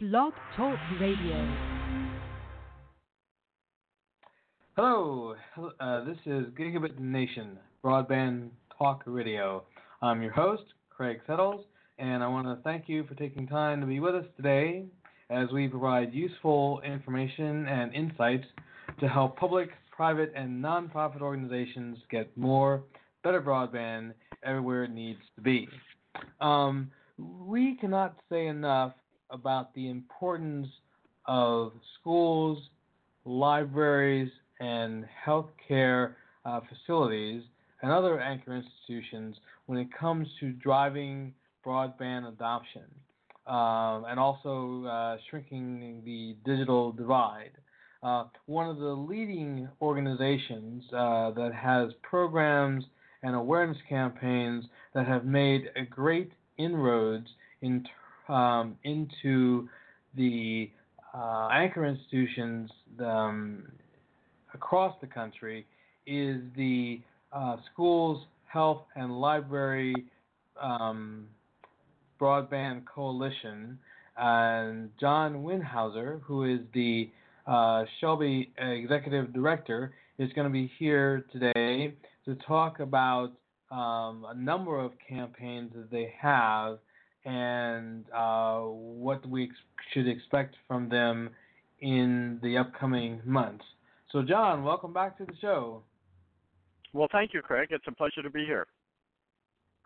Blog Talk Radio. Hello, uh, this is Gigabit Nation Broadband Talk Radio. I'm your host, Craig Settles, and I want to thank you for taking time to be with us today as we provide useful information and insights to help public, private, and nonprofit organizations get more, better broadband everywhere it needs to be. Um, we cannot say enough about the importance of schools, libraries, and healthcare uh, facilities and other anchor institutions when it comes to driving broadband adoption um, and also uh, shrinking the digital divide. Uh, one of the leading organizations uh, that has programs and awareness campaigns that have made a great inroads in, um, into the uh, anchor institutions um, across the country is the uh, Schools, Health, and Library um, Broadband Coalition. And John Windhausen, who is the uh, SHLB Executive Director, is going to be here today to talk about um, a number of campaigns that they have and uh, what we ex- should expect from them in the upcoming months. So, John, welcome back to the show. Well, thank you, Craig. It's a pleasure to be here.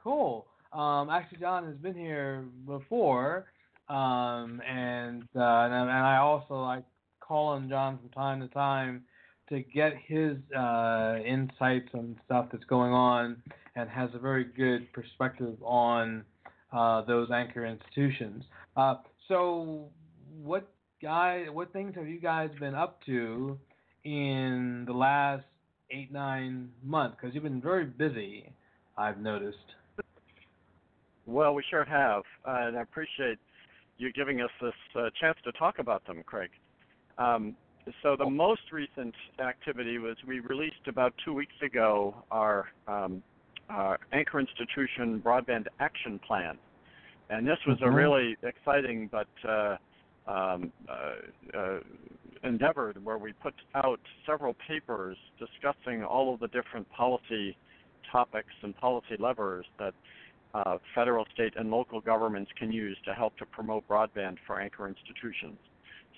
Cool. Um, actually, John has been here before, um, and, uh, and and I also like calling John from time to time to get his uh, insights on stuff that's going on, and has a very good perspective on uh, those anchor institutions. Uh, so, what guy, what things have you guys been up to in the last eight nine months? Because you've been very busy, I've noticed. Well, we sure have, uh, and I appreciate you giving us this uh, chance to talk about them, Craig. Um, so the most recent activity was we released about two weeks ago our, um, our anchor institution broadband action plan, and this was mm-hmm. a really exciting but uh, um, uh, uh, endeavor where we put out several papers discussing all of the different policy topics and policy levers that uh, federal, state, and local governments can use to help to promote broadband for anchor institutions.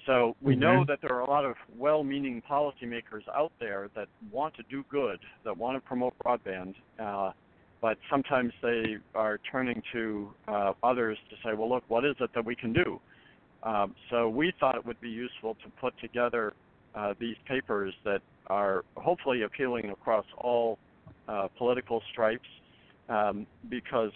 So we mm-hmm. know that there are a lot of well-meaning policymakers out there that want to do good, that want to promote broadband, uh, but sometimes they are turning to uh, others to say, well, look, what is it that we can do? Um, so we thought it would be useful to put together uh, these papers that are hopefully appealing across all uh, political stripes um, because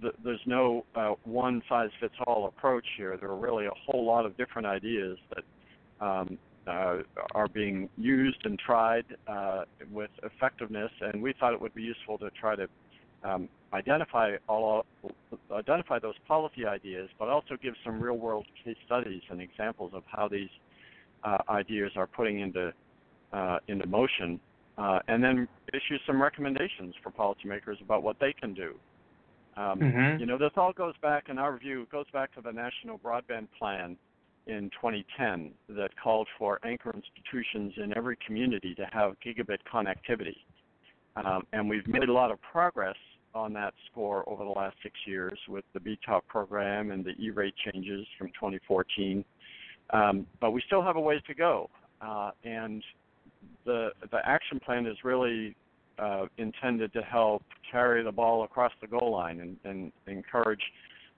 th- there's no uh, one size fits all approach here. There are really a whole lot of different ideas that um, uh, are being used and tried uh, with effectiveness, and we thought it would be useful to try to um, identify all identify those policy ideas, but also give some real world case studies and examples of how these uh, ideas are putting into uh, into motion, uh, and then issue some recommendations for policymakers about what they can do. Um, mm-hmm. You know, this all goes back, in our view, goes back to the National Broadband Plan in 2010 that called for anchor institutions in every community to have gigabit connectivity. Um, and we've made a lot of progress on that score over the last six years with the BTOP program and the E-rate changes from 2014. Um, but we still have a ways to go. Uh, and the the action plan is really uh, intended to help carry the ball across the goal line and, and encourage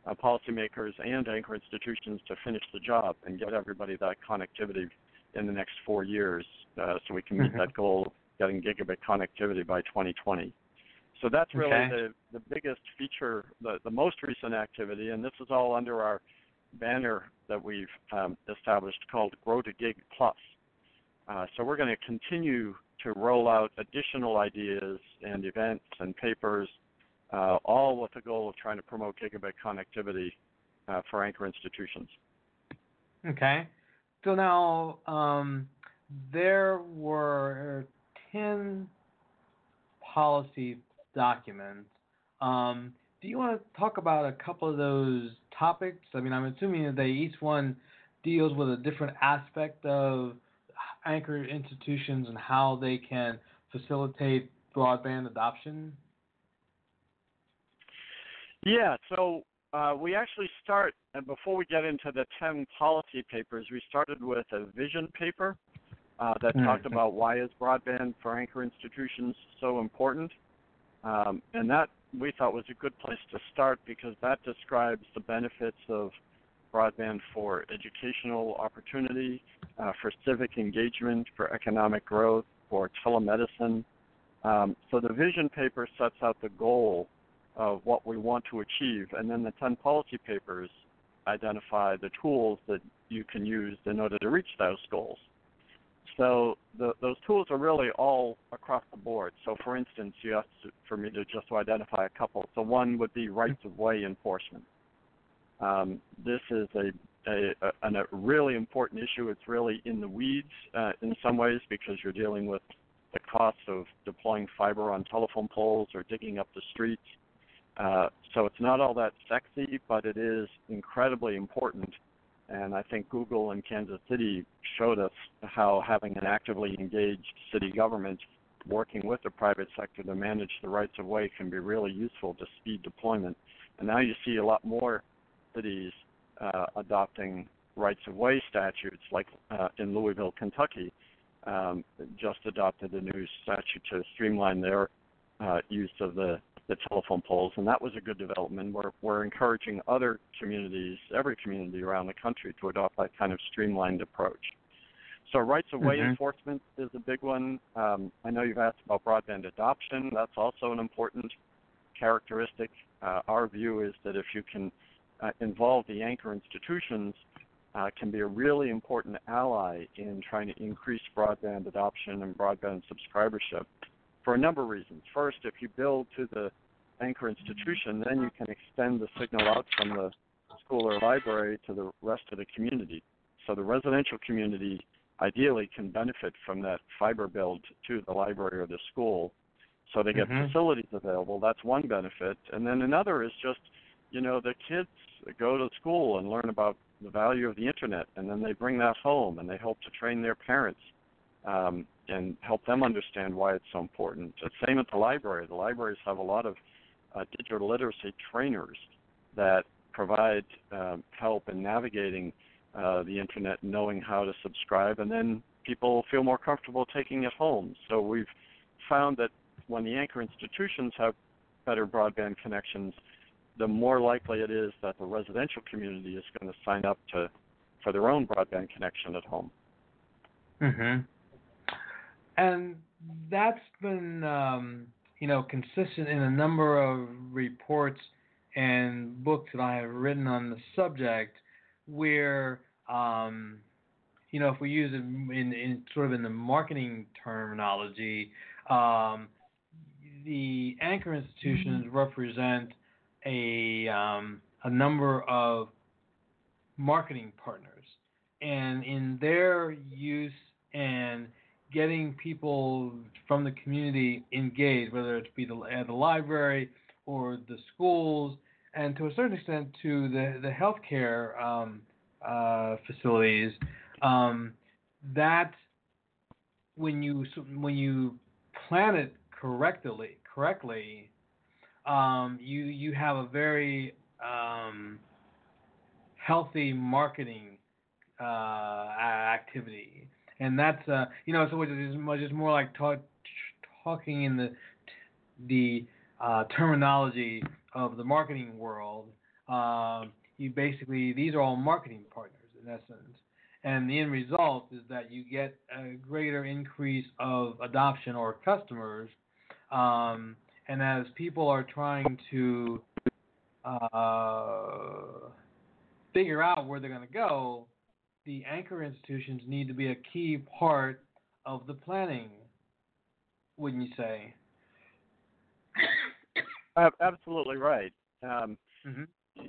uh, policymakers and anchor institutions to finish the job and get everybody that connectivity in the next four years uh, so we can meet mm-hmm. that goal getting gigabit connectivity by 2020. So that's really okay. the, the biggest feature, the, the most recent activity, and this is all under our banner that we've um, established called Grow to Gig Plus. Uh, so we're going to continue to roll out additional ideas and events and papers, uh, all with the goal of trying to promote gigabit connectivity uh, for anchor institutions. Okay. So now um, there were 10 policy documents. Um, do you want to talk about a couple of those topics? I mean, I'm assuming that they each one deals with a different aspect of anchor institutions and how they can facilitate broadband adoption? Yeah, so uh, we actually start, and before we get into the 10 policy papers, we started with a vision paper uh, that mm-hmm. talked about why is broadband for anchor institutions so important. Um, and that we thought was a good place to start because that describes the benefits of broadband for educational opportunity, uh, for civic engagement, for economic growth, for telemedicine. Um, so the vision paper sets out the goal of what we want to achieve, and then the 10 policy papers identify the tools that you can use in order to reach those goals. So the, those tools are really all across the board. So, for instance, you asked for me to just identify a couple. So one would be rights of way enforcement. Um, this is a, a, a, a, really important issue. It's really in the weeds uh, in some ways because you're dealing with the cost of deploying fiber on telephone poles or digging up the streets. Uh, so it's not all that sexy, but it is incredibly important and I think Google and Kansas City showed us how having an actively engaged city government working with the private sector to manage the rights of way can be really useful to speed deployment. And now you see a lot more cities uh, adopting rights of way statutes, like uh, in Louisville, Kentucky, um, just adopted a new statute to streamline their uh, use of the the telephone poles, and that was a good development. We're, we're encouraging other communities, every community around the country, to adopt that kind of streamlined approach. So rights of way mm-hmm. enforcement is a big one. Um, I know you've asked about broadband adoption. That's also an important characteristic. Uh, our view is that if you can uh, involve the anchor institutions, uh, can be a really important ally in trying to increase broadband adoption and broadband subscribership for a number of reasons. First, if you build to the anchor institution, then you can extend the signal out from the school or library to the rest of the community. So the residential community ideally can benefit from that fiber build to the library or the school. So they get mm-hmm. facilities available. That's one benefit. And then another is just, you know, the kids go to school and learn about the value of the internet, and then they bring that home and they hope to train their parents um, and help them understand why it's so important. The same at the library. The libraries have a lot of uh, digital literacy trainers that provide um, help in navigating uh, the internet, knowing how to subscribe, and then people feel more comfortable taking it home. So we've found that when the anchor institutions have better broadband connections, the more likely it is that the residential community is going to sign up to for their own broadband connection at home. Mhm and that's been um, you know consistent in a number of reports and books that I have written on the subject, where um, you know if we use it in, in sort of in the marketing terminology, um, the anchor institutions mm-hmm. represent a um, a number of marketing partners, and in their use and getting people from the community engaged, whether it be the, at the library or the schools, and to a certain extent to the the healthcare um, uh, facilities. Um, that when you when you plan it correctly, correctly, um, you you have a very um, healthy marketing uh, activity and that's uh, you know, so it's much it's more like talk, talking in the the uh, terminology of the marketing world. Uh, you basically these are all marketing partners in essence, and the end result is that you get a greater increase of adoption or customers. Um, and as people are trying to uh, figure out where they're going to go, the anchor institutions need to be a key part of the planning, wouldn't you say? Absolutely right. Um, mm-hmm.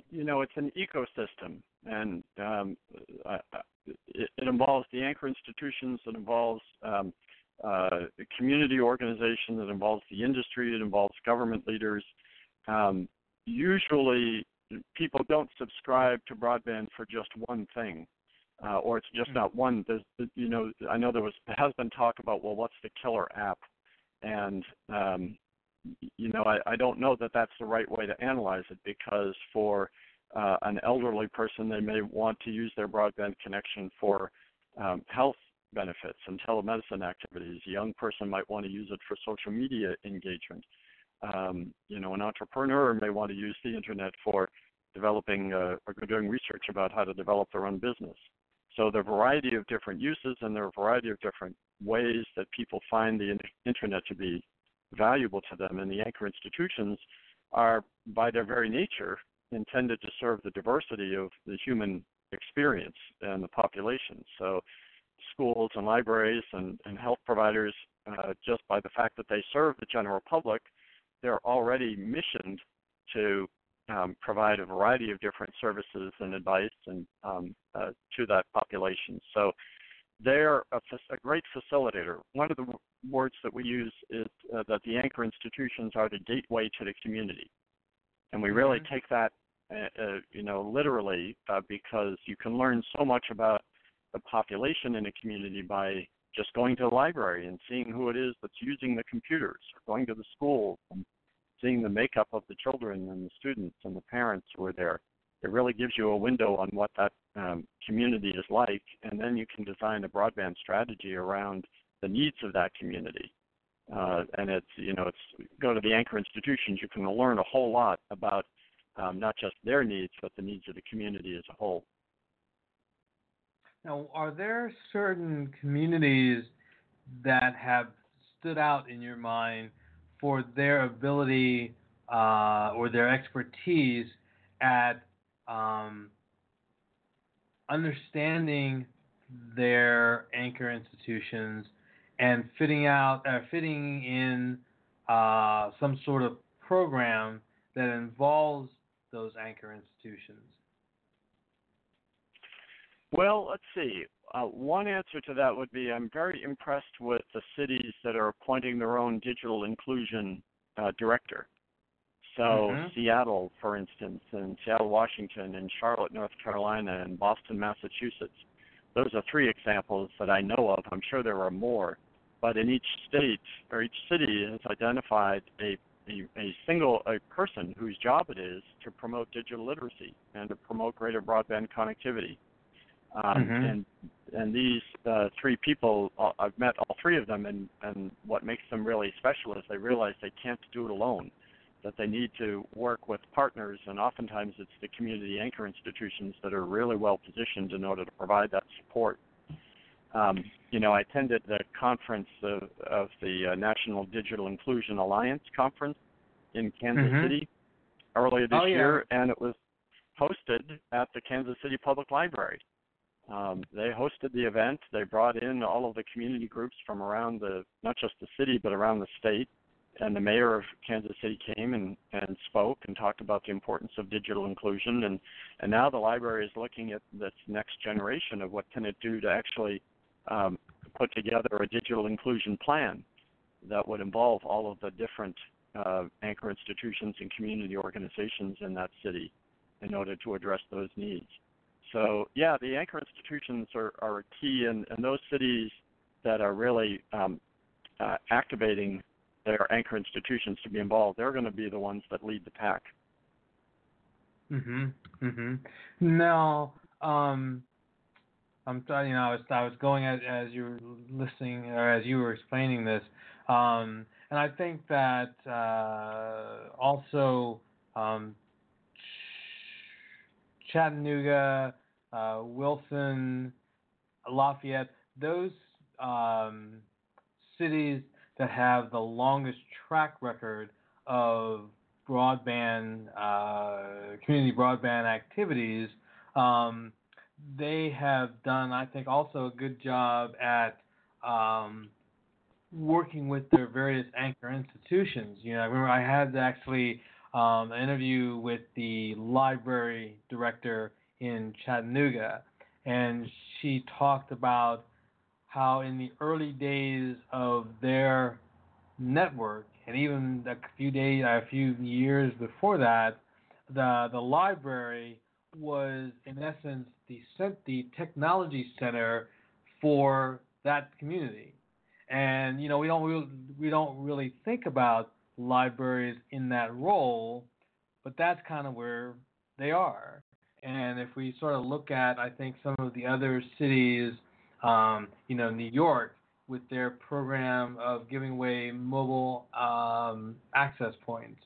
You know, it's an ecosystem, and um, it, it, involves the anchor institutions. It involves um, uh, community organizations. It involves the industry. It involves government leaders. Um, usually, people don't subscribe to broadband for just one thing uh, or it's just not one. There's, you know, I know there was has been talk about well, what's the killer app, and um, you know, I, I don't know that that's the right way to analyze it because for uh, an elderly person, they may want to use their broadband connection for um, health benefits and telemedicine activities. A young person might want to use it for social media engagement. Um, you know, an entrepreneur may want to use the internet for developing uh, or doing research about how to develop their own business. So there are a variety of different uses and there are a variety of different ways that people find the internet to be valuable to them. And the anchor institutions are, by their very nature, intended to serve the diversity of the human experience and the population. So schools and libraries and, and health providers, uh, just by the fact that they serve the general public, they're already missioned to um, provide a variety of different services and advice and um, uh, to that population. So they're a, a, great facilitator. One of the w- words that we use is uh, that the anchor institutions are the gateway to the community, and we really mm-hmm. take that, uh, uh, you know, literally uh, because you can learn so much about the population in a community by just going to the library and seeing who it is that's using the computers, or going to the school and seeing the makeup of the children and the students and the parents who are there. It really gives you a window on what that um, community is like, and then you can design a broadband strategy around the needs of that community. Uh, and it's you know it's go to the anchor institutions. You can learn a whole lot about um, not just their needs, but the needs of the community as a whole. Now, are there certain communities that have stood out in your mind for their ability uh, or their expertise at um, understanding their anchor institutions and fitting out, uh, fitting in uh, some sort of program that involves those anchor institutions? Well, let's see. Uh, one answer to that would be I'm very impressed with the cities that are appointing their own digital inclusion uh, director. So mm-hmm. Seattle, for instance, and Seattle, Washington, and Charlotte, North Carolina, and Boston, Massachusetts. Those are three examples that I know of. I'm sure there are more, but in each state or each city has identified a a, a single a person whose job it is to promote digital literacy and to promote greater broadband connectivity. Um, mm-hmm. And and these uh, three people, uh, I've met all three of them, and and what makes them really special is they realize they can't do it alone, that they need to work with partners, and oftentimes it's the community anchor institutions that are really well positioned in order to provide that support. Um, you know, I attended the conference of, of the uh, National Digital Inclusion Alliance conference in Kansas mm-hmm. City earlier this oh, yeah. year, and it was hosted at the Kansas City Public Library. Um, they hosted the event. They brought in all of the community groups from around the, not just the city, but around the state. And the mayor of Kansas City came and, and spoke and talked about the importance of digital inclusion. And, and now the library is looking at this next generation of what can it do to actually um, put together a digital inclusion plan that would involve all of the different uh, anchor institutions and community organizations in that city in order to address those needs. So yeah, the anchor institutions are, are key in, in those cities that are really um, uh, activating their anchor institutions to be involved. They're going to be the ones that lead the pack. Mhm. Mhm. Now, um, I'm you know I was I was going as, as you were listening or as you were explaining this, um, and I think that uh, also um, Chattanooga, uh, Wilson, Lafayette, those um, cities that have the longest track record of broadband, uh, community broadband activities, um, they have done, I think, also a good job at um, working with their various anchor institutions. You know, I remember I had actually um, an interview with the library director in Chattanooga, and she talked about how in the early days of their network, and even a few days, a few years before that, the the library was in essence the the technology center for that community. And you know, we don't really, we don't really think about libraries in that role, but that's kind of where they are. And if we sort of look at, I think some of the other cities, um, you know, New York with their program of giving away mobile um, access points,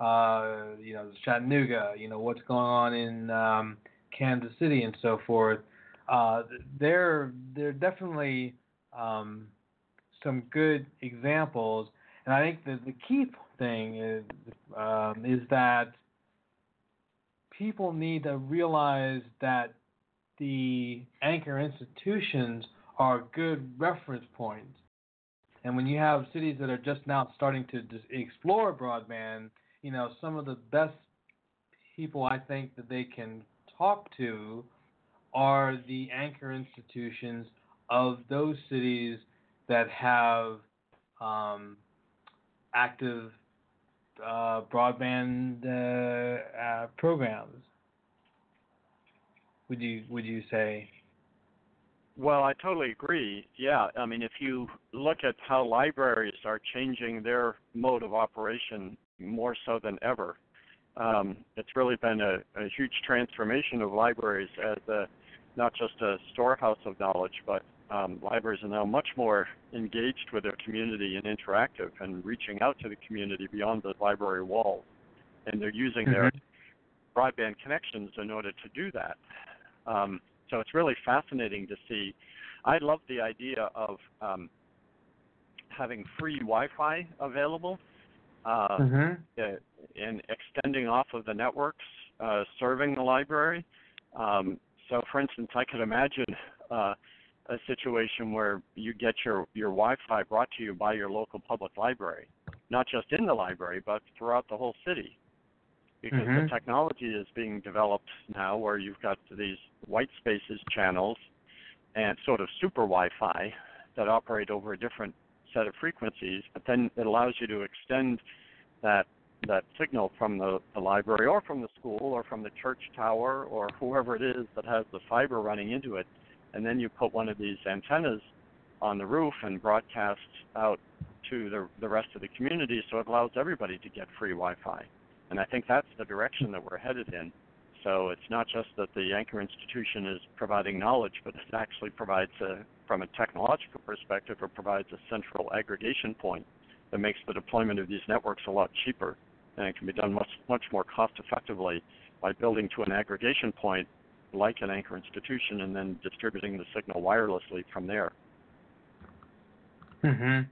uh, you know, Chattanooga, you know, what's going on in um, Kansas City and so forth. Uh, they're they're definitely um, some good examples, and I think that the key thing is um, is that people need to realize that the anchor institutions are good reference points. And when you have cities that are just now starting to explore broadband, you know, some of the best people I think that they can talk to are the anchor institutions of those cities that have um, active uh, broadband uh, uh, programs. Would you would you say? Well, I totally agree. Yeah, I mean, if you look at how libraries are changing their mode of operation more so than ever, um, it's really been a, a huge transformation of libraries as a, not just a storehouse of knowledge, but um, libraries are now much more engaged with their community and interactive and reaching out to the community beyond the library walls. And they're using mm-hmm. their broadband connections in order to do that. Um, so it's really fascinating to see. I love the idea of um, having free Wi-Fi available uh, mm-hmm. and extending off of the networks uh, serving the library. Um, so, for instance, I could imagine uh, a situation where you get your your Wi-Fi brought to you by your local public library, not just in the library, but throughout the whole city, because mm-hmm. the technology is being developed now where you've got these white spaces channels and sort of super Wi-Fi that operate over a different set of frequencies, but then it allows you to extend that that signal from the, the library or from the school or from the church tower or whoever it is that has the fiber running into it and then you put one of these antennas on the roof and broadcast out to the the rest of the community so it allows everybody to get free Wi-Fi. And I think that's the direction that we're headed in. So it's not just that the anchor institution is providing knowledge, but it actually provides a, from a technological perspective, it provides a central aggregation point that makes the deployment of these networks a lot cheaper, and it can be done much much more cost effectively by building to an aggregation point like an anchor institution and then distributing the signal wirelessly from there. Mhm.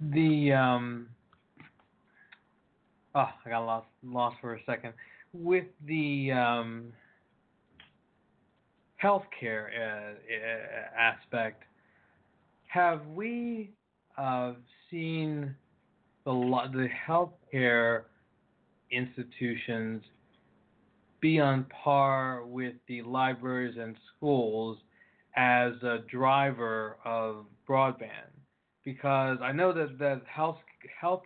The um oh, I got lost lost for a second. With the um healthcare uh, aspect, have we uh, seen the the healthcare institutions be on par with the libraries and schools as a driver of broadband. Because I know that that health health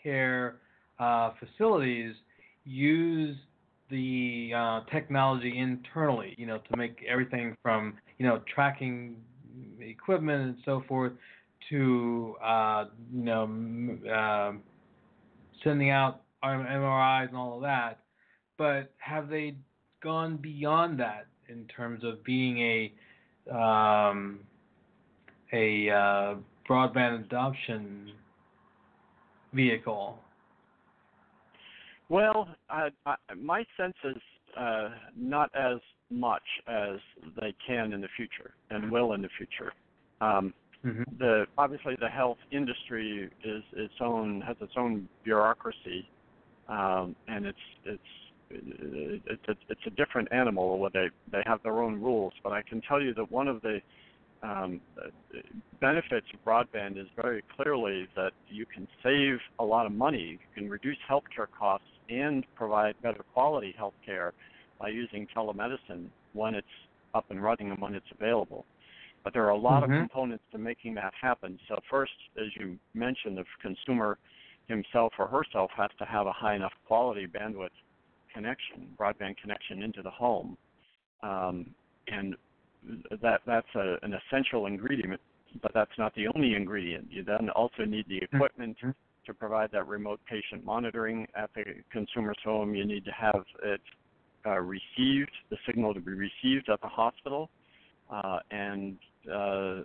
care uh, facilities use the uh, technology internally, you know, to make everything from you know tracking equipment and so forth to uh, you know uh, sending out MRIs and all of that but have they gone beyond that in terms of being a um, a uh, broadband adoption vehicle? Well, I, I, my sense is uh, not as much as they can in the future and will in the future. Um, mm-hmm. The obviously the health industry is its own has its own bureaucracy, um, and it's it's it's a, it's a different animal where they they have their own rules. But I can tell you that one of the um, benefits of broadband is very clearly that you can save a lot of money, you can reduce healthcare costs, and provide better quality healthcare by using telemedicine when it's up and running and when it's available. But there are a lot mm-hmm. of components to making that happen. So first, as you mentioned, the consumer himself or herself has to have a high enough quality bandwidth connection, broadband connection into the home. Um, and that that's a, an essential ingredient, but that's not the only ingredient. You then also need the equipment Mhm. to provide that remote patient monitoring at the consumer's home. You need to have it uh, received, the signal to be received at the hospital, uh, and uh,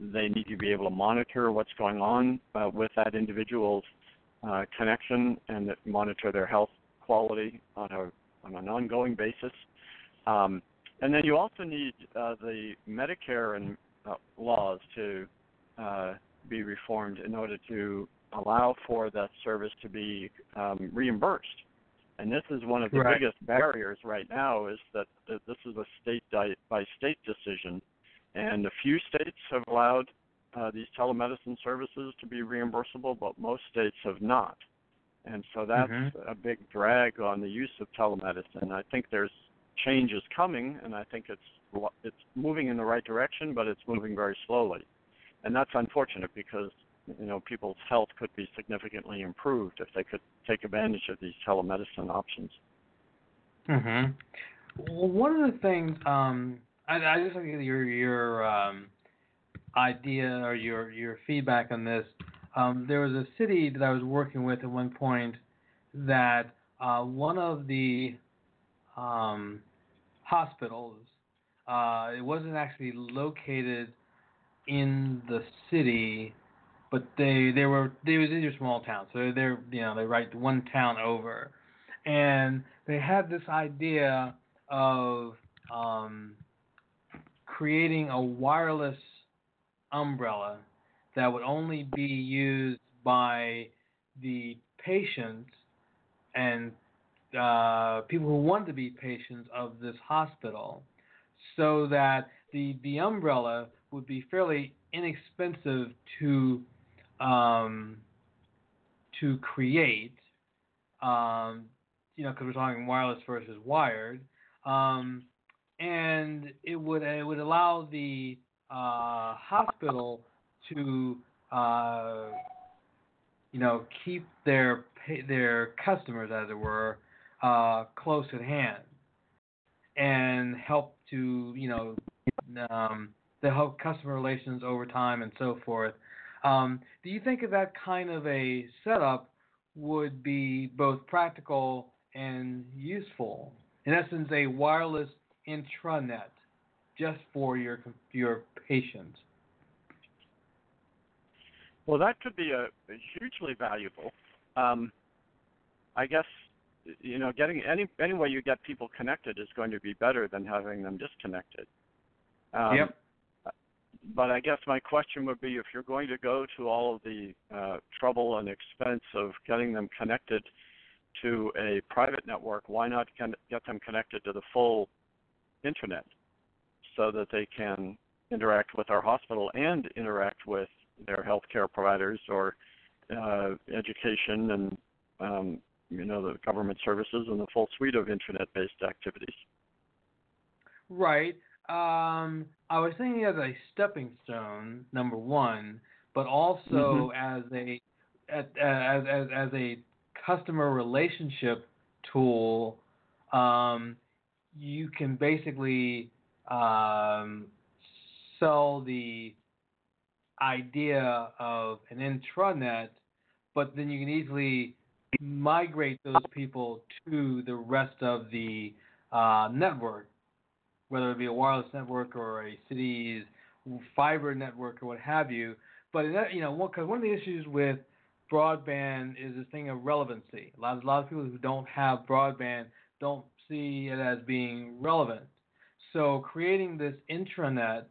they need to be able to monitor what's going on uh, with that individual's uh, connection and monitor their health quality on a on an ongoing basis. Um, and then you also need uh, the Medicare and uh, laws to uh, be reformed in order to allow for that service to be um, reimbursed. And this is one of the Right. biggest barriers right now is that, this is a state by state decision, and a few states have allowed uh, these telemedicine services to be reimbursable, but most states have not. And so that's Mhm. a big drag on the use of telemedicine. I think there's changes coming, and I think it's it's moving in the right direction, but it's moving very slowly, and that's unfortunate because you know people's health could be significantly improved if they could take advantage of these telemedicine options. hmm Well, one of the things um, I, I just like your your um, idea or your your feedback on this. Um, there was a city that I was working with at one point that uh, one of the um, hospitals uh, it wasn't actually located in the city, but they they were they was in are small town, so they're you know they're right one town over, and they had this idea of um, creating a wireless umbrella that would only be used by the patients and uh, people who want to be patients of this hospital, so that the the umbrella would be fairly inexpensive to um, to create. Um, you know, because we're talking wireless versus wired, um, and it would it would allow the uh, hospital to uh, you know keep their their customers, as it were, uh, close at hand, and help to you know um, to help customer relations over time and so forth. Um, do you think that that kind of a setup would be both practical and useful? In essence, a wireless intranet just for your your patients. Well, that could be a, a hugely valuable. Um, I guess you know, getting any any way you get people connected is going to be better than having them disconnected. Um, yep. But I guess my question would be, if you're going to go to all of the uh, trouble and expense of getting them connected to a private network, why not con- get them connected to the full internet so that they can interact with our hospital and interact with their healthcare providers or uh, education and um, you know the government services and the full suite of internet-based activities. Right. Um, I was thinking as a stepping stone, number one, but also as a as as as a customer relationship tool. Um, you can basically um, sell the idea of an intranet, but then you can easily migrate those people to the rest of the uh, network, whether it be a wireless network or a city's fiber network or what have you. But that, you know, because one, one of the issues with broadband is this thing of relevancy. A lot, a lot of people who don't have broadband don't see it as being relevant. So creating this intranet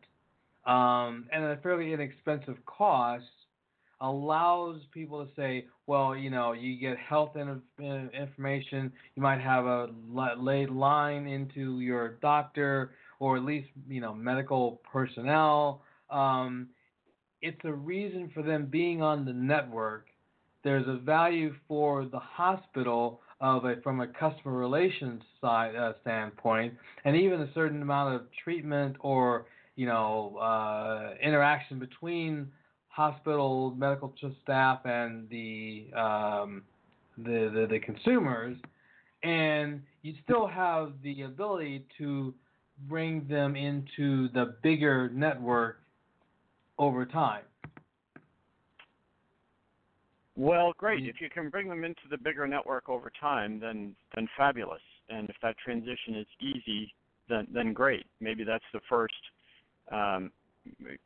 um, at a fairly inexpensive cost allows people to say, well, you know, you get health in, in, information. You might have a laid line into your doctor or at least, you know, medical personnel. Um, it's a reason for them being on the network. There's a value for the hospital of a from a customer relations side uh, standpoint, and even a certain amount of treatment or you know uh, interaction between hospital medical staff and the, um, the, the the consumers, and you still have the ability to bring them into the bigger network over time? Well, great. If you can bring them into the bigger network over time, then then fabulous. And if that transition is easy, then then great. Maybe that's the first um,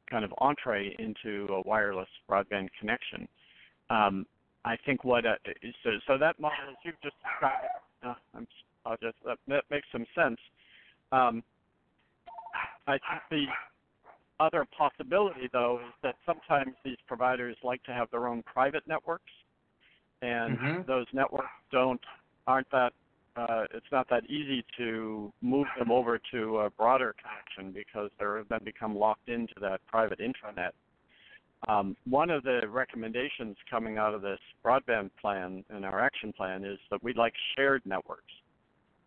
kind of entree into a wireless broadband connection. Um, I think what uh, so so that model as you've just described, uh, I'm, I'll just that, that makes some sense. Um, I think the other possibility, though, is that sometimes these providers like to have their own private networks, and Mhm. those networks don't aren't that uh, it's not that easy to move them over to a broader connection because they're then become locked into that private intranet. Um, one of the recommendations coming out of this broadband plan and our action plan is that we'd like shared networks.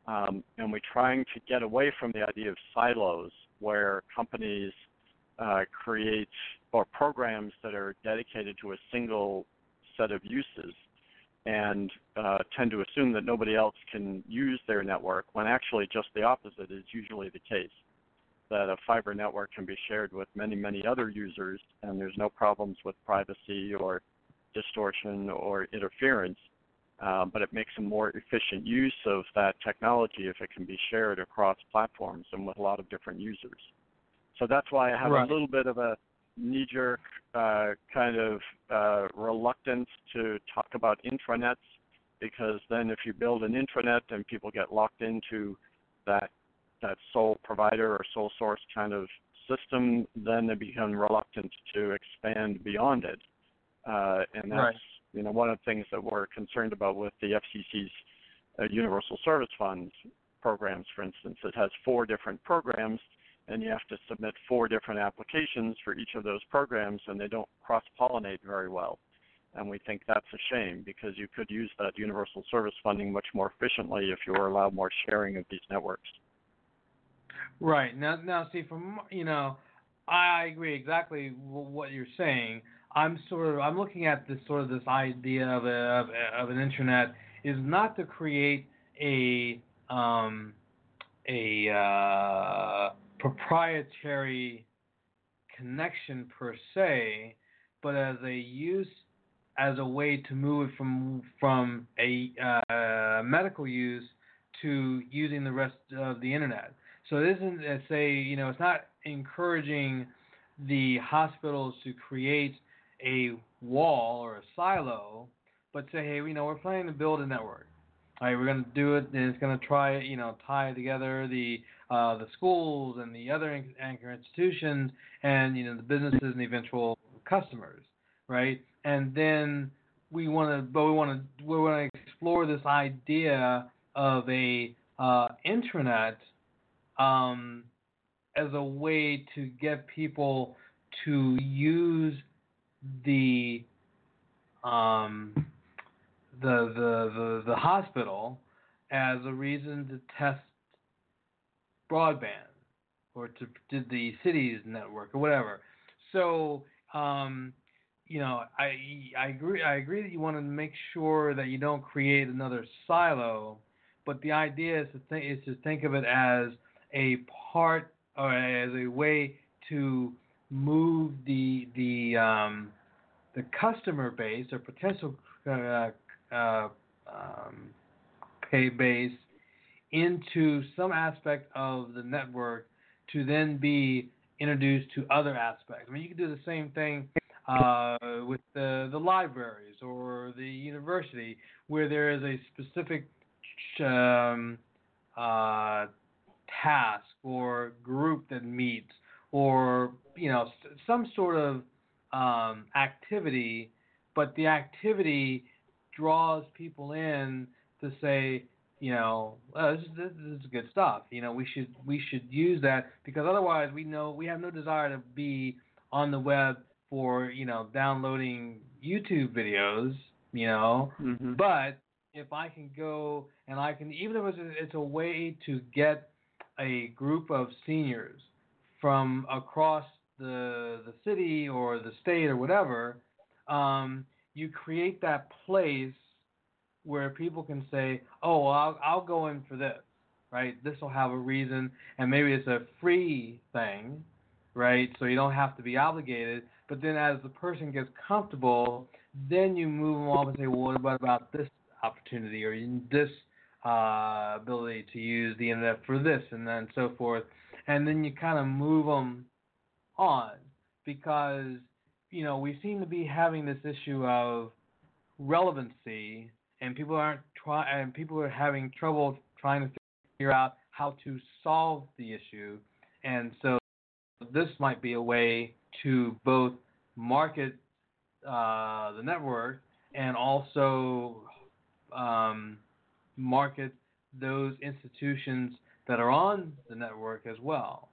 Um, and we're trying to get away from the idea of silos where companies uh, create or programs that are dedicated to a single set of uses and uh, tend to assume that nobody else can use their network when actually just the opposite is usually the case. That a fiber network can be shared with many, many other users and there's no problems with privacy or distortion or interference. Uh, but it makes a more efficient use of that technology if it can be shared across platforms and with a lot of different users. So that's why I have Right. a little bit of a knee-jerk uh, kind of uh, reluctance to talk about intranets because then if you build an intranet and people get locked into that that sole provider or sole source kind of system, then they become reluctant to expand beyond it. Uh, and that's Right. you know one of the things that we're concerned about with the FCC's uh, Universal Service Funds programs, for instance. It has four different programs and you have to submit four different applications for each of those programs, and they don't cross pollinate very well. And we think that's a shame because you could use that universal service funding much more efficiently if you were allowed more sharing of these networks. Right now, now see from you know, I agree exactly what you're saying. I'm sort of I'm looking at this sort of this idea of a, of, of an internet is not to create a um, a uh, proprietary connection per se, but as a use as a way to move it from from a uh, medical use to using the rest of the internet. So it isn't say you know it's not encouraging the hospitals to create a wall or a silo, but say hey you know we're planning to build a network. All right, we're going to do it, and it's going to try, you know, tie together the uh, the schools and the other anchor institutions, and you know the businesses and the eventual customers, right? And then we want to, but we want to, we want to explore this idea of a uh, intranet um, as a way to get people to use the um, the, the the the hospital as a reason to test broadband or to, to the city's network or whatever. So um, you know, I I agree I agree that you want to make sure that you don't create another silo, but the idea is to think is to think of it as a part or as a way to move the the um, the customer base or potential uh, uh, um, pay base into some aspect of the network to then be introduced to other aspects. I mean, you can do the same thing uh, with the the libraries or the university, where there is a specific um, uh, task or group that meets, or you know, some sort of um, activity, but the activity draws people in to say, you know, oh, this, is, this is good stuff. You know, we should we should use that because otherwise we know we have no desire to be on the web for you know downloading YouTube videos. You know, mm-hmm. but if I can go and I can even if it's a, it's a way to get a group of seniors from across the the city or the state or whatever, um, you create that place where people can say, "Oh, well, I'll I'll go in for this," right? This will have a reason, and maybe it's a free thing, right? So you don't have to be obligated. But then as the person gets comfortable, then you move them off and say, well, what about this opportunity or this uh, ability to use the internet for this, and then so forth, and then you kind of move them on because you know we seem to be having this issue of relevancy, and people aren't try and people are having trouble trying to figure out how to solve the issue, and so this might be a way to both market uh, the network and also um, market those institutions that are on the network as well.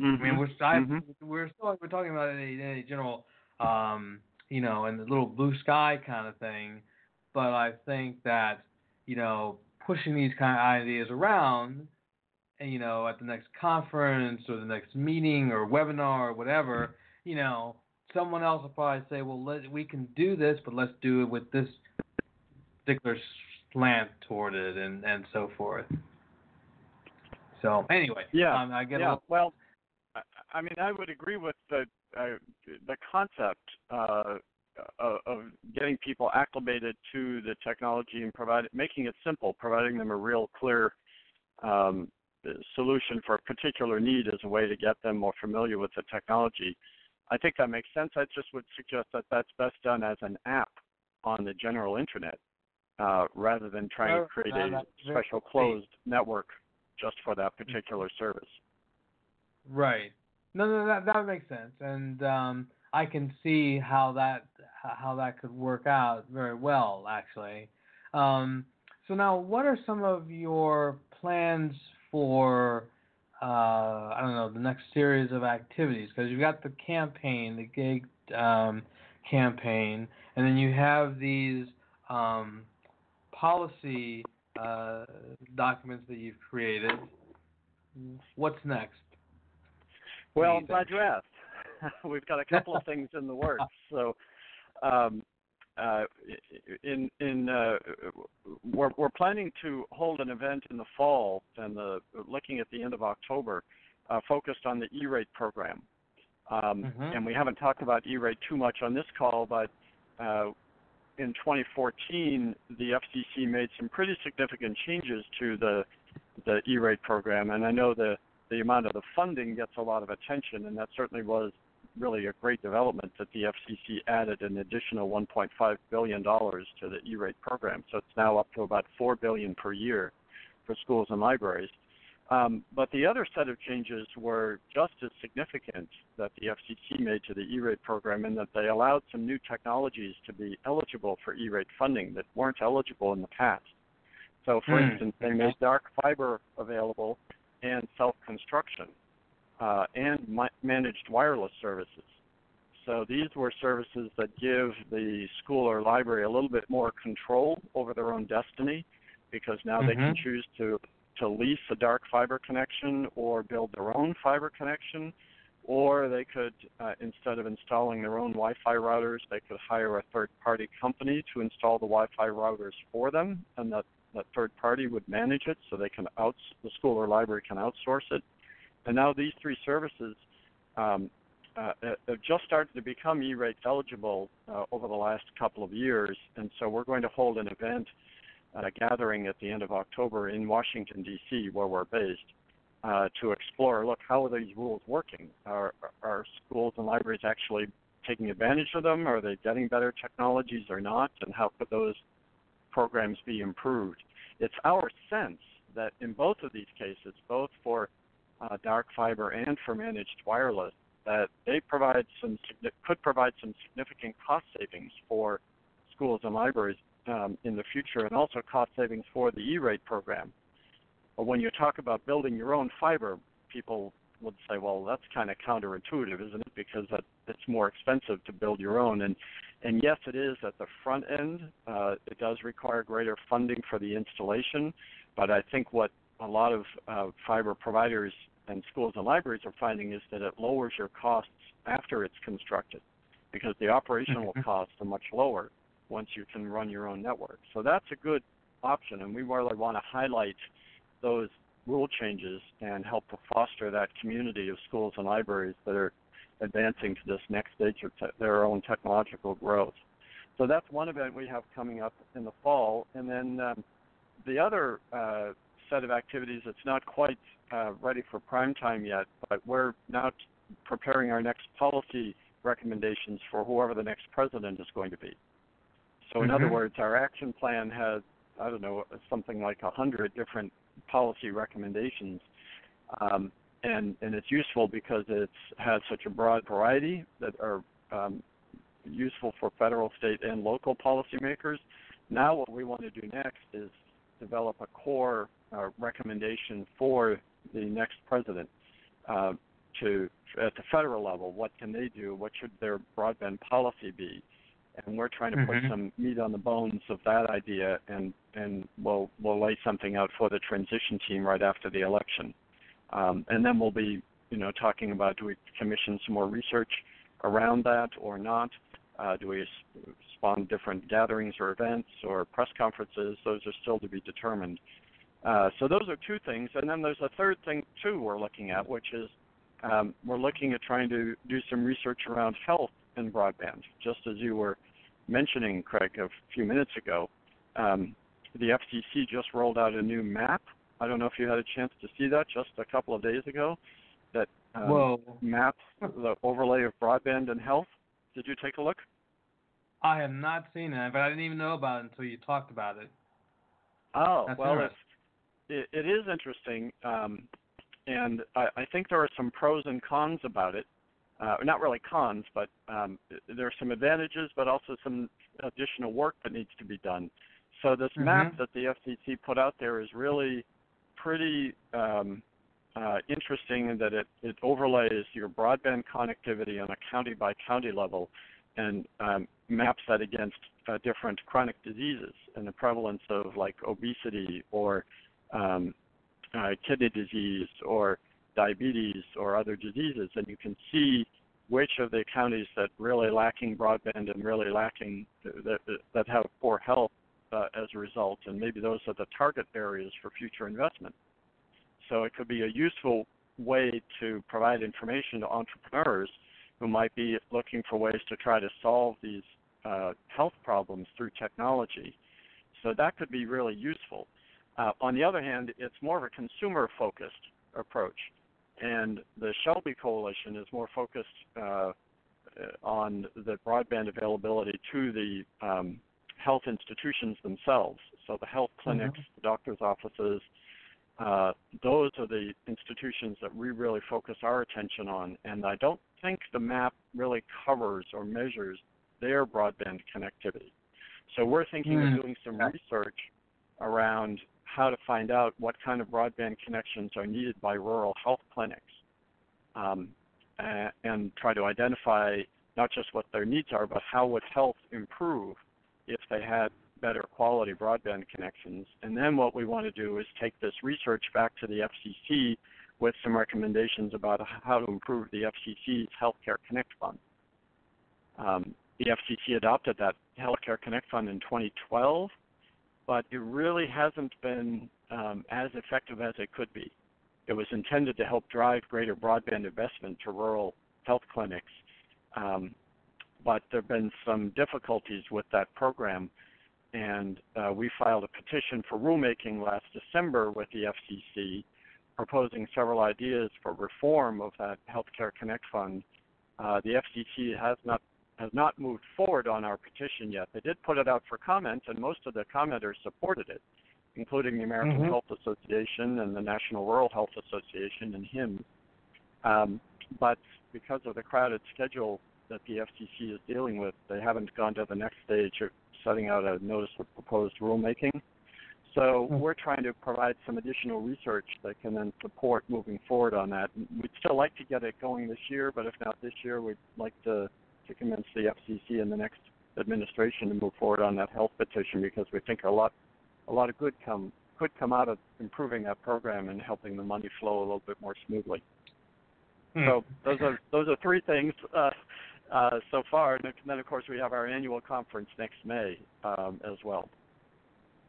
Mm-hmm. I mean, we're I, mm-hmm. we're still we're talking about a, a general, um, you know, and the little blue sky kind of thing, but I think that you know pushing these kind of ideas around, and you know, at the next conference or the next meeting or webinar or whatever, you know, someone else will probably say, well, let, we can do this, but let's do it with this particular slant toward it and and so forth. So anyway, yeah, um, I get yeah. little... Well, I, mean, I would agree with the uh, the concept uh, of getting people acclimated to the technology and providing making it simple, providing them a real clear um, solution for a particular need as a way to get them more familiar with the technology. I think that makes sense. I just would suggest that that's best done as an app on the general internet uh, rather than trying to create no, a special closed network just for that particular service. Right. No, no, that that makes sense, and um, I can see how that how that could work out very well, actually. Um, so now, what are some of your plans for? Uh, I don't know the next series of activities because you've got the campaign, the gig um, campaign, and then you have these um, policy uh, documents that you've created. What's next? Well, I'm glad you asked. We've got a couple of things in the works. So, um, uh, in in uh, we're we're planning to hold an event in the fall and the looking at the end of October, uh, focused on the E-rate program. Um, mm-hmm. And we haven't talked about E-rate too much on this call, but uh, in 2014, the FCC made some pretty significant changes to the the E-rate program, and I know the the amount of the funding gets a lot of attention, and that certainly was really a great development that the FCC added an additional 1.5 billion dollars to the E-rate program, so it's now up to about 4 billion per year for schools and libraries. Um, but the other set of changes were just as significant that the FCC made to the E-rate program in that they allowed some new technologies to be eligible for E-rate funding that weren't eligible in the past. So, for mm. instance, they made dark fiber available and self-construction uh, and mi- managed wireless services. So these were services that give the school or library a little bit more control over their own destiny because now mm-hmm. they can choose to to lease a dark fiber connection or build their own fiber connection, or they could, uh, instead of installing their own Wi-Fi routers, they could hire a third-party company to install the Wi-Fi routers for them, and that that third party would manage it, so they can outs the school or library can outsource it. And now these three services um, uh, have just started to become E-rate eligible uh, over the last couple of years, and so we're going to hold an event uh, gathering at the end of October in Washington, D.C., where we're based, uh, to explore look, how are these rules working? Are, are schools and libraries actually taking advantage of them? Are they getting better technologies or not? And how could those programs be improved? It's our sense that in both of these cases, both for uh, dark fiber and for managed wireless, that they provide some could provide some significant cost savings for schools and libraries um, in the future and also cost savings for the E-rate program. But when you talk about building your own fiber, people would say, well, that's kind of counterintuitive, isn't it? Because that, it's more expensive to build your own. And and yes, it is at the front end. Uh, it does require greater funding for the installation, but I think what a lot of uh, fiber providers and schools and libraries are finding is that it lowers your costs after it's constructed because the operational mm-hmm. costs are much lower once you can run your own network. So that's a good option, and we really want to highlight those rule changes and help to foster that community of schools and libraries that are advancing to this next stage of te- their own technological growth. So that's one event we have coming up in the fall, and then um, the other uh, set of activities that's not quite uh, ready for prime time yet, but we're now t- preparing our next policy recommendations for whoever the next president is going to be. So, in Mhm. other words, our action plan has, I don't know, something like a hundred different policy recommendations, um, and and it's useful because it has such a broad variety that are um, useful for federal, state, and local policymakers. Now, what we want to do next is develop a core uh, recommendation for the next president uh, to at the federal level. What can they do? What should their broadband policy be? And we're trying to put Mhm. some meat on the bones of that idea, and and we'll we'll lay something out for the transition team right after the election. Um, and then we'll be, you know, talking about do we commission some more research around that or not? Uh, do we spawn different gatherings or events or press conferences? Those are still to be determined. Uh, so those are two things, and then there's a third thing too we're looking at, which is um, we're looking at trying to do some research around health and broadband. Just as you were mentioning, Craig, a few minutes ago, um, the FCC just rolled out a new map. I don't know if you had a chance to see that just a couple of days ago. That um, maps the overlay of broadband and health. Did you take a look? I have not seen it, but I didn't even know about it until you talked about it. Oh, That's well, it's, it, it is interesting, um, and I, I think there are some pros and cons about it. Uh, not really cons, but um, there are some advantages, but also some additional work that needs to be done. So this map Mhm. that the FCC put out there is really pretty um, uh, interesting in that it, it overlays your broadband connectivity on a county by county level and um, maps that against uh, different chronic diseases and the prevalence of like obesity or um, uh, kidney disease or diabetes or other diseases, and you can see which of the counties that really lacking broadband and really lacking that, that have poor health uh, as a result, and maybe those are the target areas for future investment. So it could be a useful way to provide information to entrepreneurs who might be looking for ways to try to solve these uh, health problems through technology. So that could be really useful. Uh, on the other hand, it's more of a consumer focused approach. And the SHLB Coalition is more focused uh, on the broadband availability to the um, health institutions themselves. So the health clinics, the doctor's offices, uh, those are the institutions that we really focus our attention on. And I don't think the map really covers or measures their broadband connectivity. So we're thinking Hmm. of doing some research around how to find out what kind of broadband connections are needed by rural health clinics um, a- and try to identify not just what their needs are, but how would health improve if they had better quality broadband connections. And then what we want to do is take this research back to the FCC with some recommendations about how to improve the FCC's Healthcare Connect Fund. Um, the FCC adopted that Healthcare Connect Fund in 2012, but it really hasn't been um, as effective as it could be. It was intended to help drive greater broadband investment to rural health clinics, um, but there have been some difficulties with that program, and uh, we filed a petition for rulemaking last December with the FCC, proposing several ideas for reform of that Healthcare Connect Fund. Uh, the FCC has not has not moved forward on our petition yet. They did put it out for comment, and most of the commenters supported it, including the American Mhm. Health Association and the National Rural Health Association and HIM. Um, but because of the crowded schedule that the FCC is dealing with, they haven't gone to the next stage of setting out a notice of proposed rulemaking. So Hmm. we're trying to provide some additional research that can then support moving forward on that. We'd still like to get it going this year, but if not this year, we'd like to, to convince the FCC and the next administration to move forward on that health petition because we think a lot a lot of good come could come out of improving that program and helping the money flow a little bit more smoothly. Hmm. So those are those are three things uh, uh, so far, and then of course we have our annual conference next May um, as well.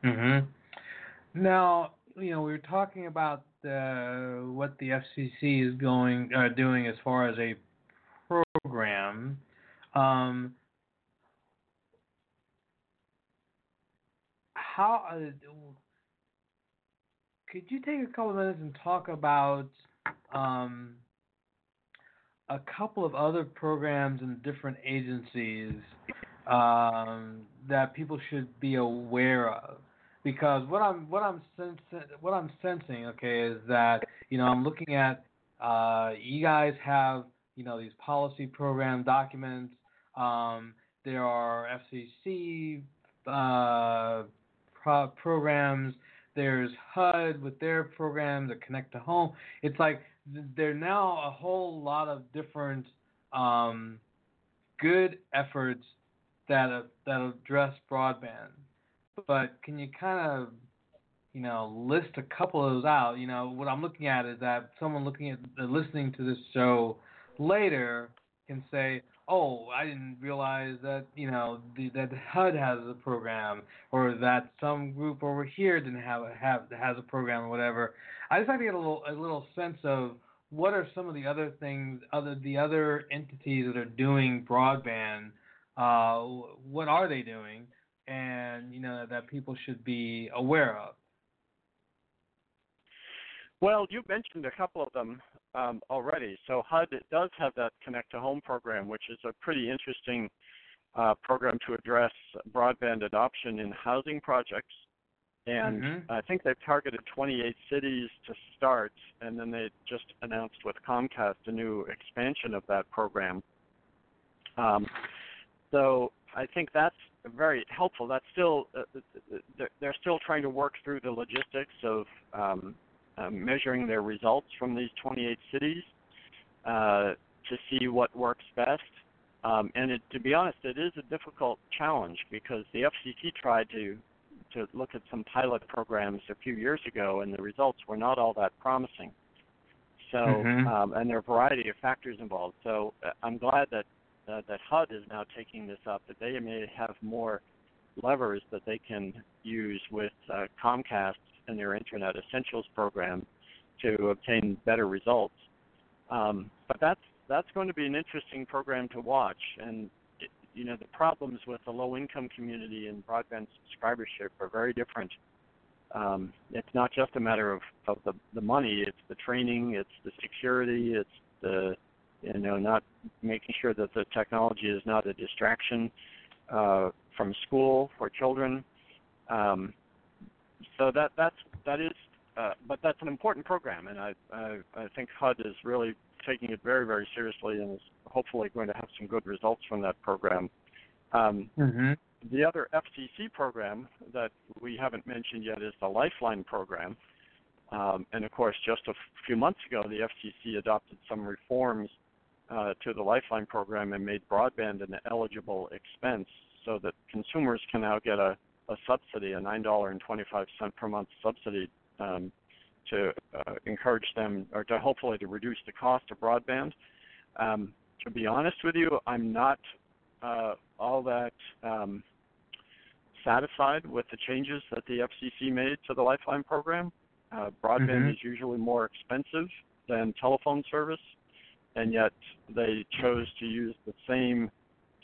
hmm Now, you know we were talking about the, what the FCC is going uh, doing as far as a program. Um, how uh, could you take a couple of minutes and talk about um, a couple of other programs and different agencies um, that people should be aware of? Because what I'm what I'm sens- what I'm sensing, okay, is that you know I'm looking at uh, you guys have you know these policy program documents. Um, there are FCC uh, pro- programs. There's HUD with their programs that connect to home. It's like there are now a whole lot of different um, good efforts that uh, that address broadband. But can you kind of you know list a couple of those out? You know what I'm looking at is that someone looking at uh, listening to this show later can say, "Oh, I didn't realize that you know the, that HUD has a program, or that some group over here didn't have have has a program, or whatever." I just like to get a little a little sense of what are some of the other things, other the other entities that are doing broadband. Uh, what are they doing, and you know that people should be aware of. Well, you mentioned a couple of them um, already. So HUD does have that Connect to Home program, which is a pretty interesting uh, program to address broadband adoption in housing projects. And mm-hmm. I think they've targeted 28 cities to start, and then they just announced with Comcast a new expansion of that program. Um, so I think that's very helpful. That's still uh, they're still trying to work through the logistics of um, um, measuring their results from these 28 cities uh, to see what works best. Um, and it, to be honest, it is a difficult challenge because the FCC tried to to look at some pilot programs a few years ago, and the results were not all that promising. So, mm-hmm. um, and there are a variety of factors involved. So, uh, I'm glad that uh, that HUD is now taking this up. That they may have more levers that they can use with uh, Comcast in their Internet Essentials program to obtain better results. Um, but that's that's going to be an interesting program to watch. And it, you know the problems with the low-income community and broadband subscribership are very different. Um, it's not just a matter of, of the, the money; it's the training, it's the security, it's the you know not making sure that the technology is not a distraction uh, from school for children. Um, so that that's that is, uh, but that's an important program, and I, I I think HUD is really taking it very very seriously and is hopefully going to have some good results from that program. Um, mm-hmm. The other FCC program that we haven't mentioned yet is the Lifeline program. Um, and of course, just a f- few months ago, the FCC adopted some reforms uh, to the Lifeline program and made broadband an eligible expense so that consumers can now get a a subsidy, a nine dollar and twenty five cent per month subsidy, um, to uh, encourage them or to hopefully to reduce the cost of broadband. Um, to be honest with you, I'm not uh, all that um, satisfied with the changes that the FCC made to the Lifeline program. Uh, broadband mm-hmm. is usually more expensive than telephone service, and yet they chose to use the same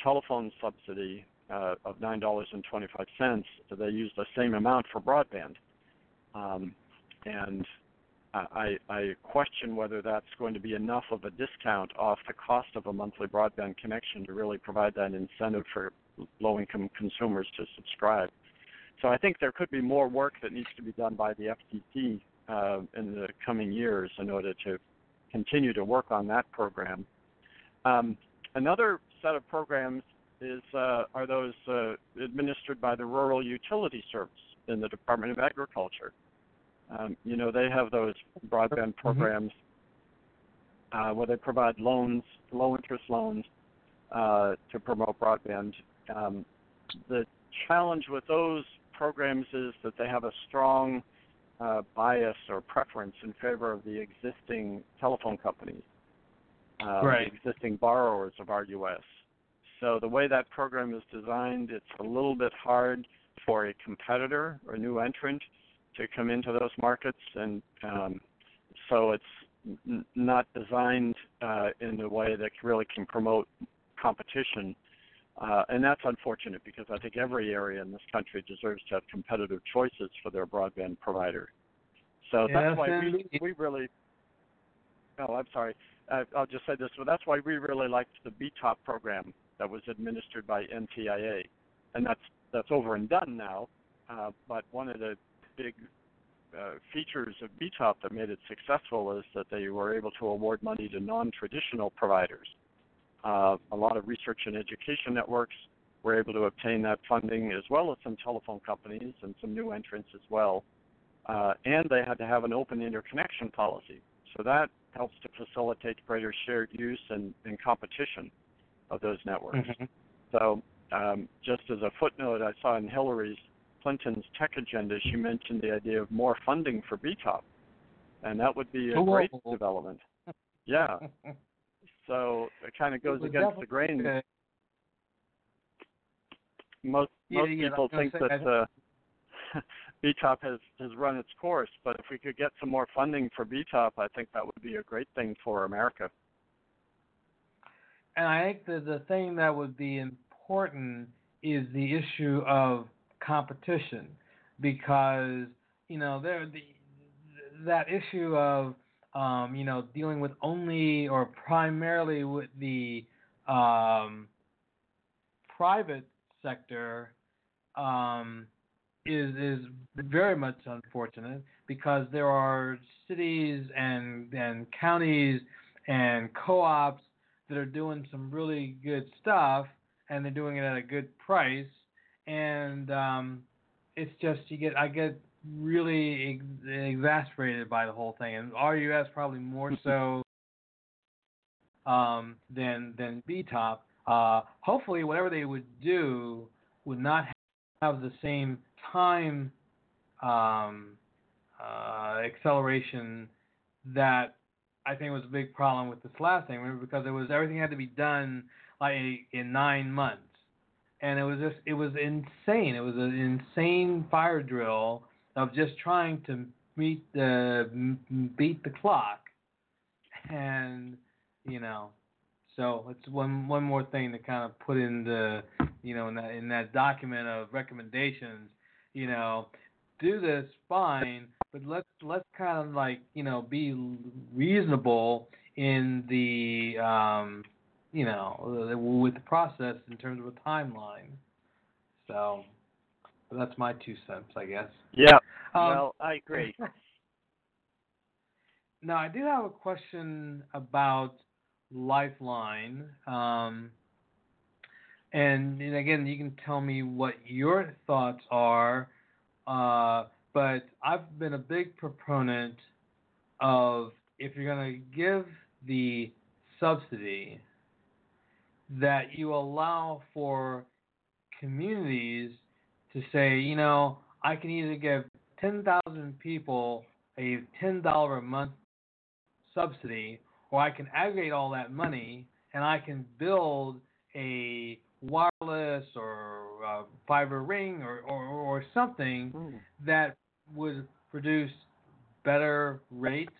telephone subsidy uh, of nine dollars and twenty five cents. They use the same amount for broadband, um, and I, I question whether that's going to be enough of a discount off the cost of a monthly broadband connection to really provide that incentive for low income consumers to subscribe. So I think there could be more work that needs to be done by the FCC uh, in the coming years in order to continue to work on that program. Um, another set of programs is uh, are those uh, administered by the Rural Utility Service in the Department of Agriculture. Um, you know, they have those broadband mm-hmm. programs uh, where they provide loans, low interest loans, uh, to promote broadband. Um, the challenge with those programs is that they have a strong uh, bias or preference in favor of the existing telephone companies, uh, right. the existing borrowers of RUS. So the way that program is designed, it's a little bit hard for a competitor or a new entrant to come into those markets, and um, so it's n- not designed uh, in a way that really can promote competition. Uh, and that's unfortunate because I think every area in this country deserves to have competitive choices for their broadband provider. So that's why we, we really. Oh, I'm sorry. Uh, I'll just say this. But that's why we really liked the BTOP program that was administered by NTIA, and that's that's over and done now. Uh, but one of the big uh, features of BTOP that made it successful is that they were able to award money to non-traditional providers. Uh, a lot of research and education networks were able to obtain that funding, as well as some telephone companies and some new entrants as well. Uh, and they had to have an open interconnection policy. So that helps to facilitate greater shared use and, and competition of those networks. Mhm. So, um, just as a footnote, I saw in Hillary's Clinton's tech agenda, she mentioned the idea of more funding for BTOP, and that would be a Oh, great development. Yeah. So it kind of goes against the grain. uh, Most Yeah, most yeah, people think say, that uh, BTOP has has run its course, but if we could get some more funding for BTOP, I think that would be a great thing for America. And I think that the thing that would be important is the issue of competition, because you know there the that issue of um, you know dealing with only or primarily with the um, private sector um, is is very much unfortunate because there are cities and and counties and co-ops that are doing some really good stuff and they're doing it at a good price. And um it's just you get I get really ex- exasperated by the whole thing. And RUS probably more so um than than BTOP uh hopefully whatever they would do would not have the same time um uh acceleration that I think it was a big problem with this last thing because it was everything had to be done like in nine months, and it was just it was insane. It was an insane fire drill of just trying to meet the beat the clock, and you know, so it's one one more thing to kind of put in the you know in that in that document of recommendations. You know, do this fine, but let's let's kind of like you know be reasonable in the um, you know with the process in terms of a timeline. So that's my two cents, I guess. Yeah. Um, well, I agree. Now I do have a question about Lifeline, um, and, and again, you can tell me what your thoughts are. Uh, but I've been a big proponent of if you're going to give the subsidy, that you allow for communities to say, you know, I can either give 10,000 people a $10 a month subsidy, or I can aggregate all that money and I can build a wireless or uh, fiber ring or, or, or something Hmm. that would produce better rates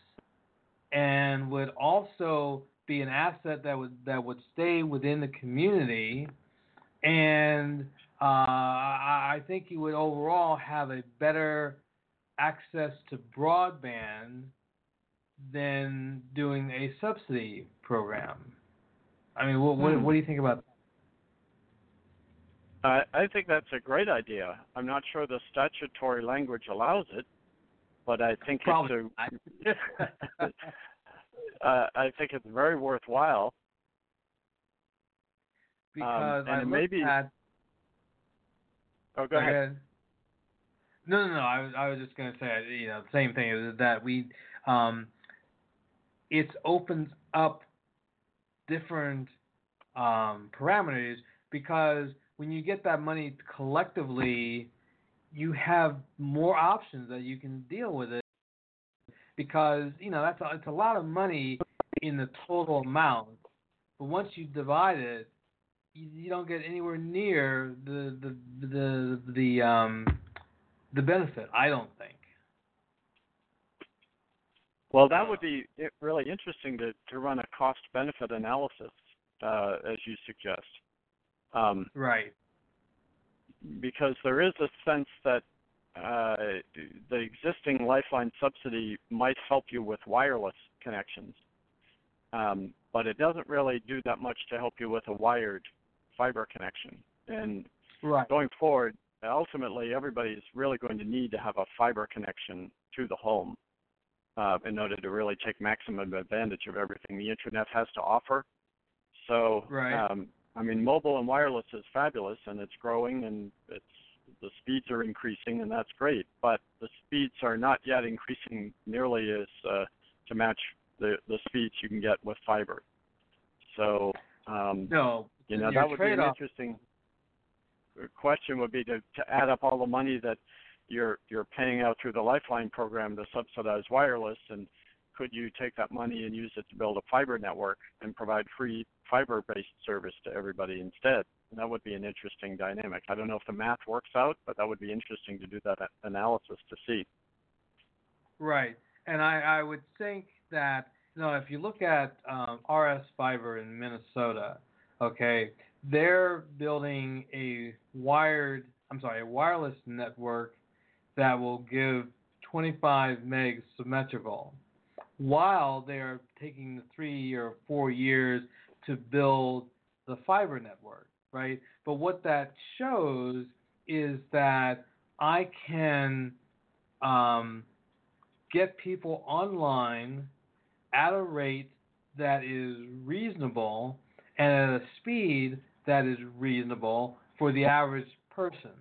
and would also be an asset that would that would stay within the community and uh, I think you would overall have a better access to broadband than doing a subsidy program. I mean, what what, Hmm. what do you think about I, I think that's a great idea. I'm not sure the statutory language allows it, but I think Probably it's a, uh, I think it's very worthwhile. because and I it looked may be- at Oh, go ahead. No, no, no. I was I was just gonna say you know the same thing is that we um it opens up different um parameters because when you get that money collectively you have more options that you can deal with it because you know that's a, it's a lot of money in the total amount but once you divide it you, don't get anywhere near the the the the um the benefit. I don't think. Well, that would be really interesting to, to run a cost benefit analysis, uh, as you suggest. Um, right. Because there is a sense that uh, the existing Lifeline subsidy might help you with wireless connections, um, but it doesn't really do that much to help you with a wired fiber connection. And right. going forward, ultimately, everybody is really going to need to have a fiber connection to the home uh, in order to really take maximum advantage of everything the internet has to offer. So, right. um, I mean, mobile and wireless is fabulous, and it's growing, and it's the speeds are increasing, and that's great. But the speeds are not yet increasing nearly as uh, to match the the speeds you can get with fiber. So, um, no, you know, that would be an interesting question. Would be to to add up all the money that you're you're paying out through the Lifeline program to subsidize wireless, and could you take that money and use it to build a fiber network and provide free fiber-based service to everybody instead? And that would be an interesting dynamic. I don't know if the math works out, but that would be interesting to do that analysis to see. Right, and I, I would think that you know if you look at um, RS Fiber in Minnesota, okay, they're building a wired, I'm sorry, a wireless network that will give 25 megs symmetrical, while they're taking the three or four years to build the fiber network, right? But what that shows is that I can um, get people online at a rate that is reasonable and at a speed that is reasonable for the average person.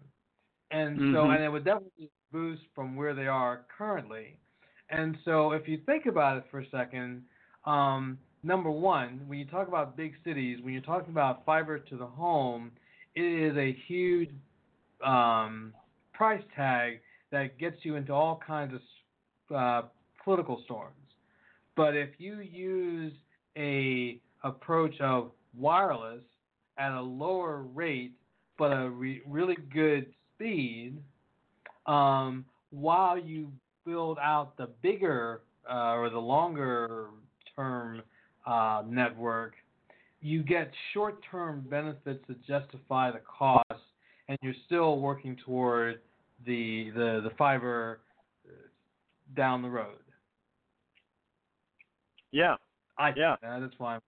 And mm-hmm. so, and it would definitely boost from where they are currently. And so, if you think about it for a second, um, number one, when you talk about big cities, when you're talking about fiber to the home, it is a huge um, price tag that gets you into all kinds of uh, political storms. But if you use a approach of wireless at a lower rate but a re- really good speed, um, while you build out the bigger uh, or the longer term uh, network, you get short term benefits that justify the cost, and you're still working toward the the, the fiber uh, down the road. Yeah. I yeah. That's why.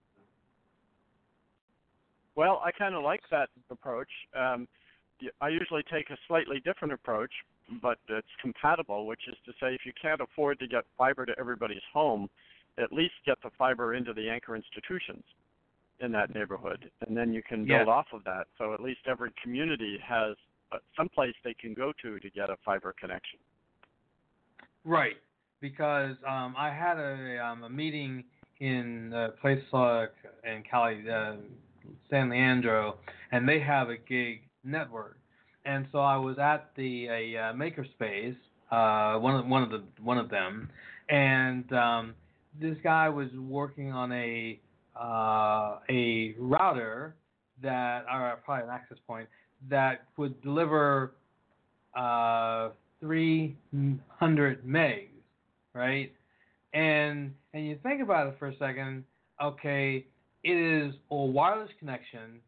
Well, I kind of like that approach. Um, I usually take a slightly different approach, but it's compatible, which is to say, if you can't afford to get fiber to everybody's home, at least get the fiber into the anchor institutions in that neighborhood, and then you can build yeah. off of that. So at least every community has uh, some place they can go to to get a fiber connection. Right, because um, I had a, um, a meeting in a place like in Cali, uh, San Leandro, and they have a gig network. And so I was at the a uh, makerspace, uh, one of one of the one of them, and um, this guy was working on a uh, a router that, or probably an access point that would deliver uh, 300 megs, right? And and you think about it for a second, okay, it is a wireless connection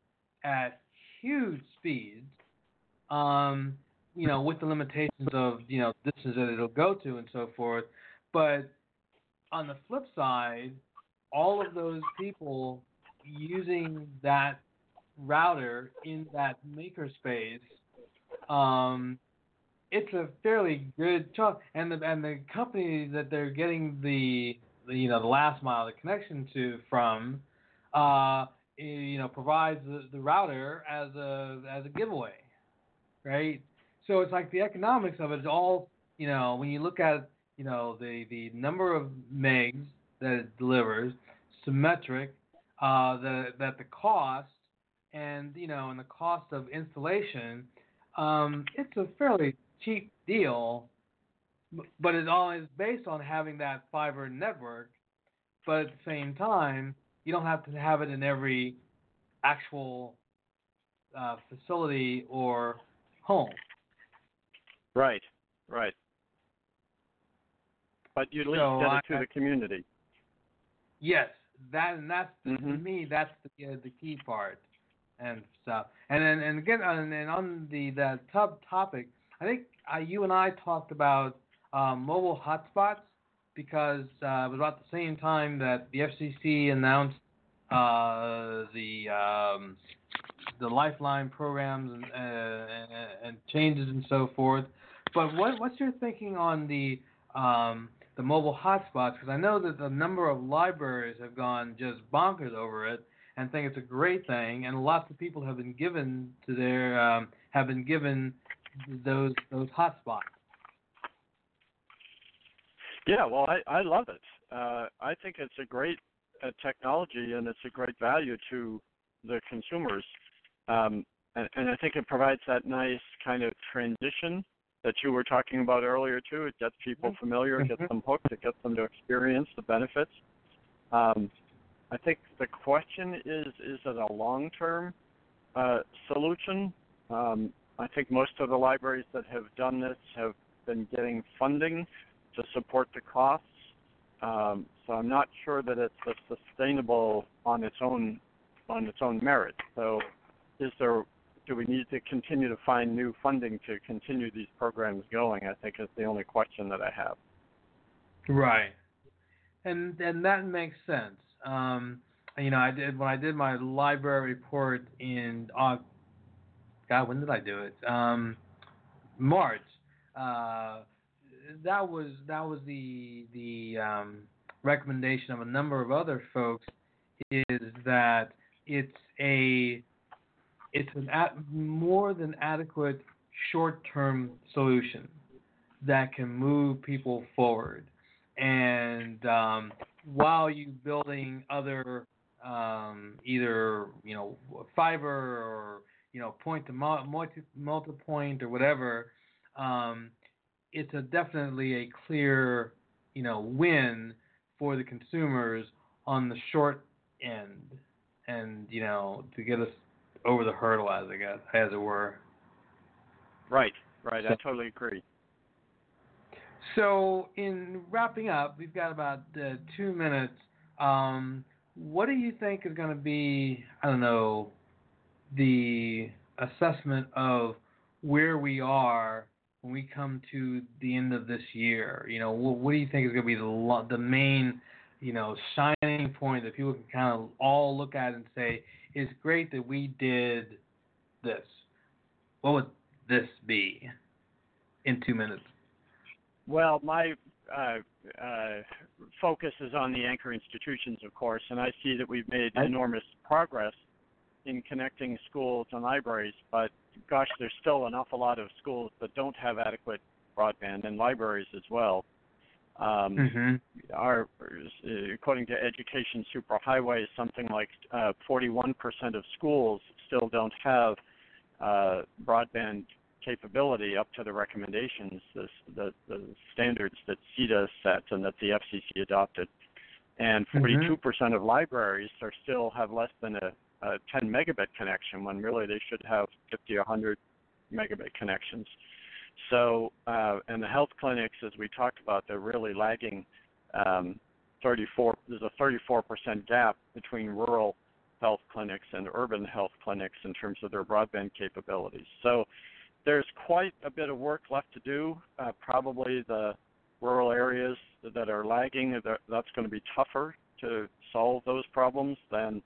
at huge speeds, um, you know, with the limitations of you know distance that it'll go to and so forth. But on the flip side, all of those people using that router in that makerspace, um, it's a fairly good chunk. And the and the company that they're getting the, the you know the last mile the connection to from, uh, you know provides the, the router as a as a giveaway, right? So it's like the economics of it is all you know when you look at you know the the number of megs that it delivers, symmetric, uh, the that the cost and you know and the cost of installation, um, it's a fairly cheap deal, but it all is based on having that fiber network. But at the same time, you don't have to have it in every actual uh, facility or home. Right, right. but you least So I- it to the community. Yes, that and that's to Mhm. me that's the uh, the key part and stuff. And then and again and, and on the the tub topic, I think uh, you and I talked about um, mobile hotspots because uh, it was about the same time that the FCC announced uh, the um, the Lifeline programs and, uh, and, changes and so forth. But what what's your thinking on the um, the mobile hotspots? Because I know that the number of libraries have gone just bonkers over it and think it's a great thing, and lots of people have been given to their um, have been given those those hotspots. Yeah, well, I, I love it. Uh, I think it's a great uh, technology and it's a great value to the consumers. Um, and, and I think it provides that nice kind of transition that you were talking about earlier too. It gets people familiar, it gets Mhm. them hooked, it gets them to experience the benefits. Um, I think the question is: Is it a long-term uh, solution? Um, I think most of the libraries that have done this have been getting funding to support the costs. Um, so I'm not sure that it's a sustainable on its own on its own merit. So is there do we need to continue to find new funding to continue these programs going? I think is the only question that I have. Right. And and that makes sense. Um, you know, I did when I did my library report in God, when did I do it? Um, March. Uh, that was that was the the um, recommendation of a number of other folks is that it's a it's an at, more than adequate short-term solution that can move people forward. And um, while you building other um, either you know fiber or you know point to multi multi point or whatever, um, it's a definitely a clear you know win for the consumers on the short end, and you know to get us over the hurdle as I guess as it were. Right, right. I totally agree. So, in wrapping up, we've got about uh, two minutes. Um, what do you think is going to be, I don't know, the assessment of where we are when we come to the end of this year? You know, what, what do you think is going to be the the main, you know, shining point that people can kind of all look at and say, "It's great that we did this." What would this be in two minutes? Well, my uh, uh, focus is on the anchor institutions, of course, and I see that we've made enormous progress in connecting schools and libraries. But gosh, there's still an awful lot of schools that don't have adequate broadband, and libraries as well. Um, Mm-hmm. our, according to Education Superhighway, something like uh, 41% of schools still don't have uh, broadband capability up to the recommendations, the, the, the standards that CETA set and that the FCC adopted. And 42% of libraries are still have less than a, a 10 megabit connection when really they should have 50 or 100 megabit connections. So, uh, and the health clinics, as we talked about, they're really lagging. Um, 34 there's a 34% gap between rural health clinics and urban health clinics in terms of their broadband capabilities. So there's quite a bit of work left to do. Uh, probably the rural areas that are lagging, that's going to be tougher to solve those problems than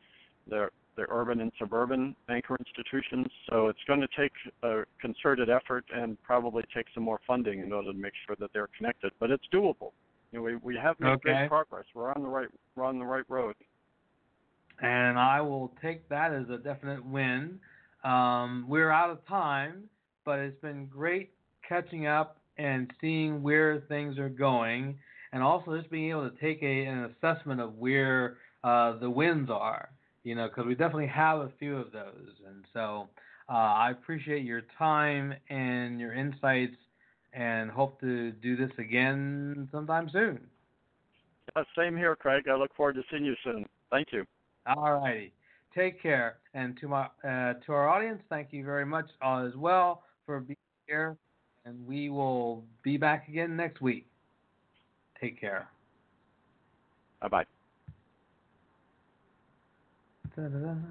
the, the urban and suburban anchor institutions. So it's going to take a concerted effort and probably take some more funding in order to make sure that they're connected. But it's doable. You know, we, we have made Okay. great progress. We're on the right we're on the right road. and I will take that as a definite win. Um, we're out of time, but it's been great catching up and seeing where things are going, and also just being able to take a, an assessment of where uh, the wins are. You know, because we definitely have a few of those, and so uh, I appreciate your time and your insights, and hope to do this again sometime soon. Uh, same here, Craig. I look forward to seeing you soon. Thank you. All righty. Take care. And to my uh, to our audience, thank you very much uh, as well for being here. And we will be back again next week. Take care. Bye bye. ಮಾಡ್ತಾರಲ್ಲ